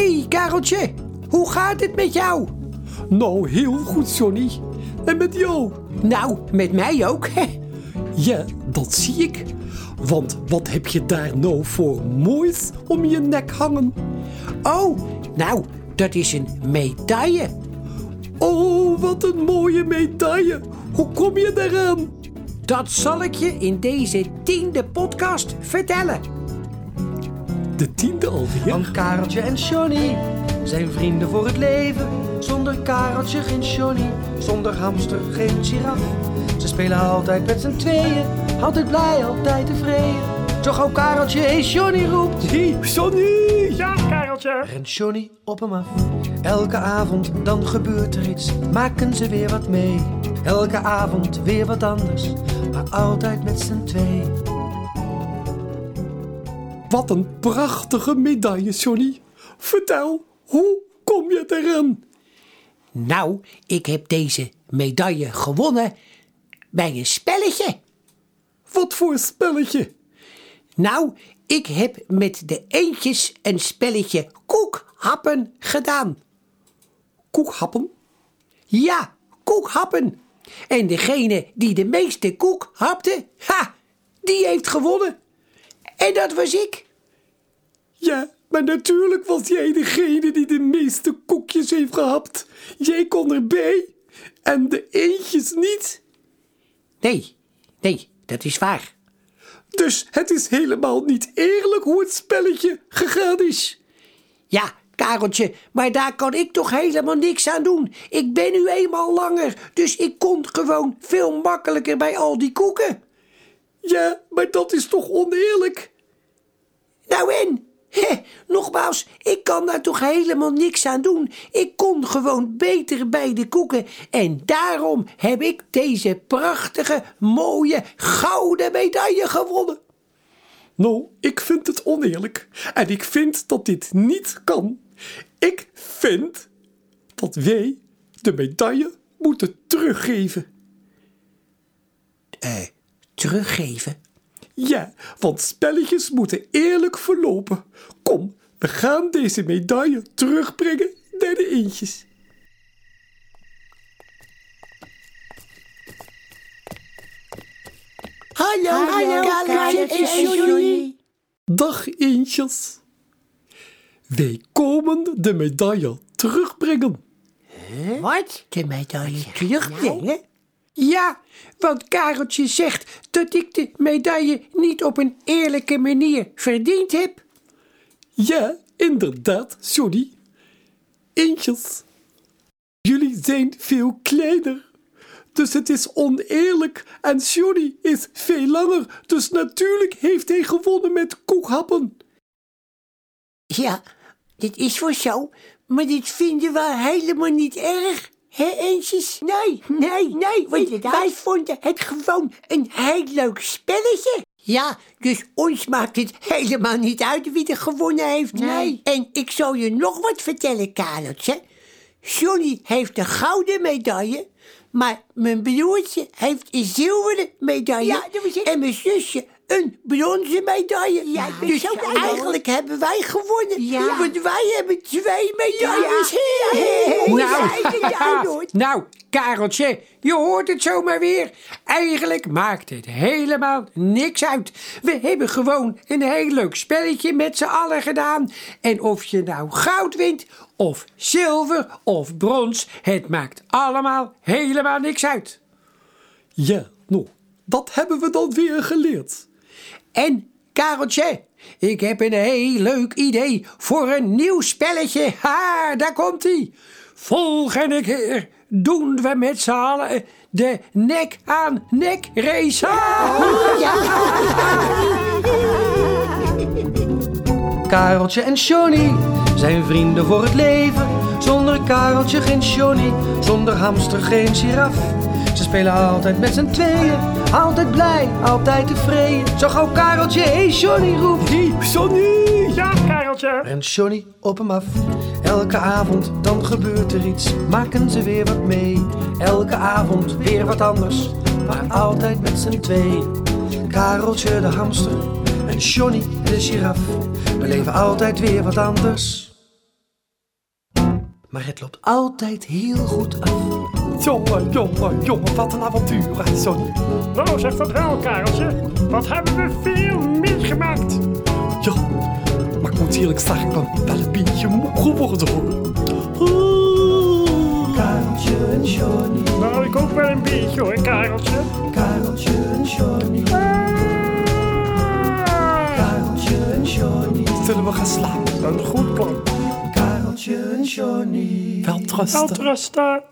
Hey Kareltje, hoe gaat het met jou? Nou, heel goed, Johnny. En met jou? Nou, met mij ook. Ja, dat zie ik. Want wat heb je daar nou voor moois om je nek hangen? Oh, nou, dat is een medaille. Oh, wat een mooie medaille. Hoe kom je daaraan? Dat zal ik je in deze tiende podcast vertellen. De tiende alweer? Want Kareltje en Johnny zijn vrienden voor het leven. Zonder Kareltje geen Johnny, zonder hamster geen giraf. Ze spelen altijd met z'n tweeën, altijd blij, altijd tevreden. Zo gauw Kareltje hey Johnny roept, Hey, Johnny! Ja, Kareltje. rent Johnny op hem af. Elke avond dan gebeurt er iets, maken ze weer wat mee. Elke avond weer wat anders, maar altijd met z'n tweeën. Wat een prachtige medaille, Johnny. Vertel, hoe kom je eraan? Nou, ik heb deze medaille gewonnen bij een spelletje. Wat voor spelletje? Nou, ik heb met de eendjes een spelletje koekhappen gedaan. Koekhappen? Ja, koekhappen. En degene die de meeste koek hapte, ha, die heeft gewonnen. En dat was ik. Ja, maar natuurlijk was jij degene die de meeste koekjes heeft gehapt. Jij kon erbij en de eentjes niet. Nee, nee, dat is waar. Dus het is helemaal niet eerlijk hoe het spelletje gegaan is. Ja, Kareltje, maar daar kan ik toch helemaal niks aan doen. Ik ben nu eenmaal langer, dus ik kon gewoon veel makkelijker bij al die koeken. Ja, maar dat is toch oneerlijk? Nou en? Hé, nogmaals, ik kan daar toch helemaal niks aan doen. Ik kon gewoon beter bij de koeken. En daarom heb ik deze prachtige, mooie, gouden medaille gewonnen. Nou, ik vind het oneerlijk. En ik vind dat dit niet kan. Ik vind dat wij de medaille moeten teruggeven. Eh, teruggeven? Ja, want spelletjes moeten eerlijk verlopen. Kom, we gaan deze medaille terugbrengen naar de eendjes. Hallo, hallo, Johnny. Dag eendjes. Wij komen de medaille terugbrengen. Wat? De medaille terugbrengen? Ja, want Kareltje zegt dat ik de medaille niet op een eerlijke manier verdiend heb. Ja, inderdaad, Johnny. Eendjes. Jullie zijn veel kleiner. Dus het is oneerlijk en Johnny is veel langer. Dus natuurlijk heeft hij gewonnen met koekhappen. Ja, dit is voor zo, maar dit vinden we helemaal niet erg. Hé, eentjes? Nee, nee, nee, want wij vonden het gewoon een heel leuk spelletje. Ja, dus ons maakt het helemaal niet uit wie er gewonnen heeft, nee. En ik zal je nog wat vertellen, Kareltje. Johnny heeft de gouden medaille, maar mijn broertje heeft een zilveren medaille. En mijn zusje een bronzen medaille. Ja, dus eigenlijk hebben wij gewonnen. Want wij hebben twee medailles. Nou, nou, Kareltje, je hoort het zomaar weer. Eigenlijk maakt het helemaal niks uit. We hebben gewoon een heel leuk spelletje met z'n allen gedaan. En of je nou goud wint, of zilver, of brons, het maakt allemaal helemaal niks uit. Ja, nou, dat hebben we dan weer geleerd. En Kareltje, ik heb een heel leuk idee voor een nieuw spelletje. Ha, daar komt ie. Volgende keer doen we met z'n allen de nek aan nek race. Kareltje en Johnny zijn vrienden voor het leven. Zonder Kareltje geen Johnny, zonder hamster geen giraf. Ze spelen altijd met z'n tweeën, altijd blij, altijd tevreden. Zo gauw Kareltje hey Johnny roept, Hey, Johnny! Ja, Kareltje. rent Johnny op hem af. Elke avond dan gebeurt er iets, maken ze weer wat mee. Elke avond weer wat anders, maar altijd met z'n tweeën. Kareltje de hamster en Johnny de giraf, beleven altijd weer wat anders. Maar het loopt altijd heel goed af. Jongen, jongen, jongen, wat een avontuur, hè, Johnny. Nou, zeg dat wel, Kareltje. Wat hebben we veel meegemaakt. Ja, maar ik moet eerlijk zeggen, ik ben wel een beetje moe geworden, hoor. Kareltje en Johnny, Nou, ik ook wel een beetje hoor, Kareltje. Kareltje en Johnny, Ah, Kareltje en Johnny, Zullen we gaan slapen? een goed plan. Kareltje en Johnny. Wel trusten. Welterusten.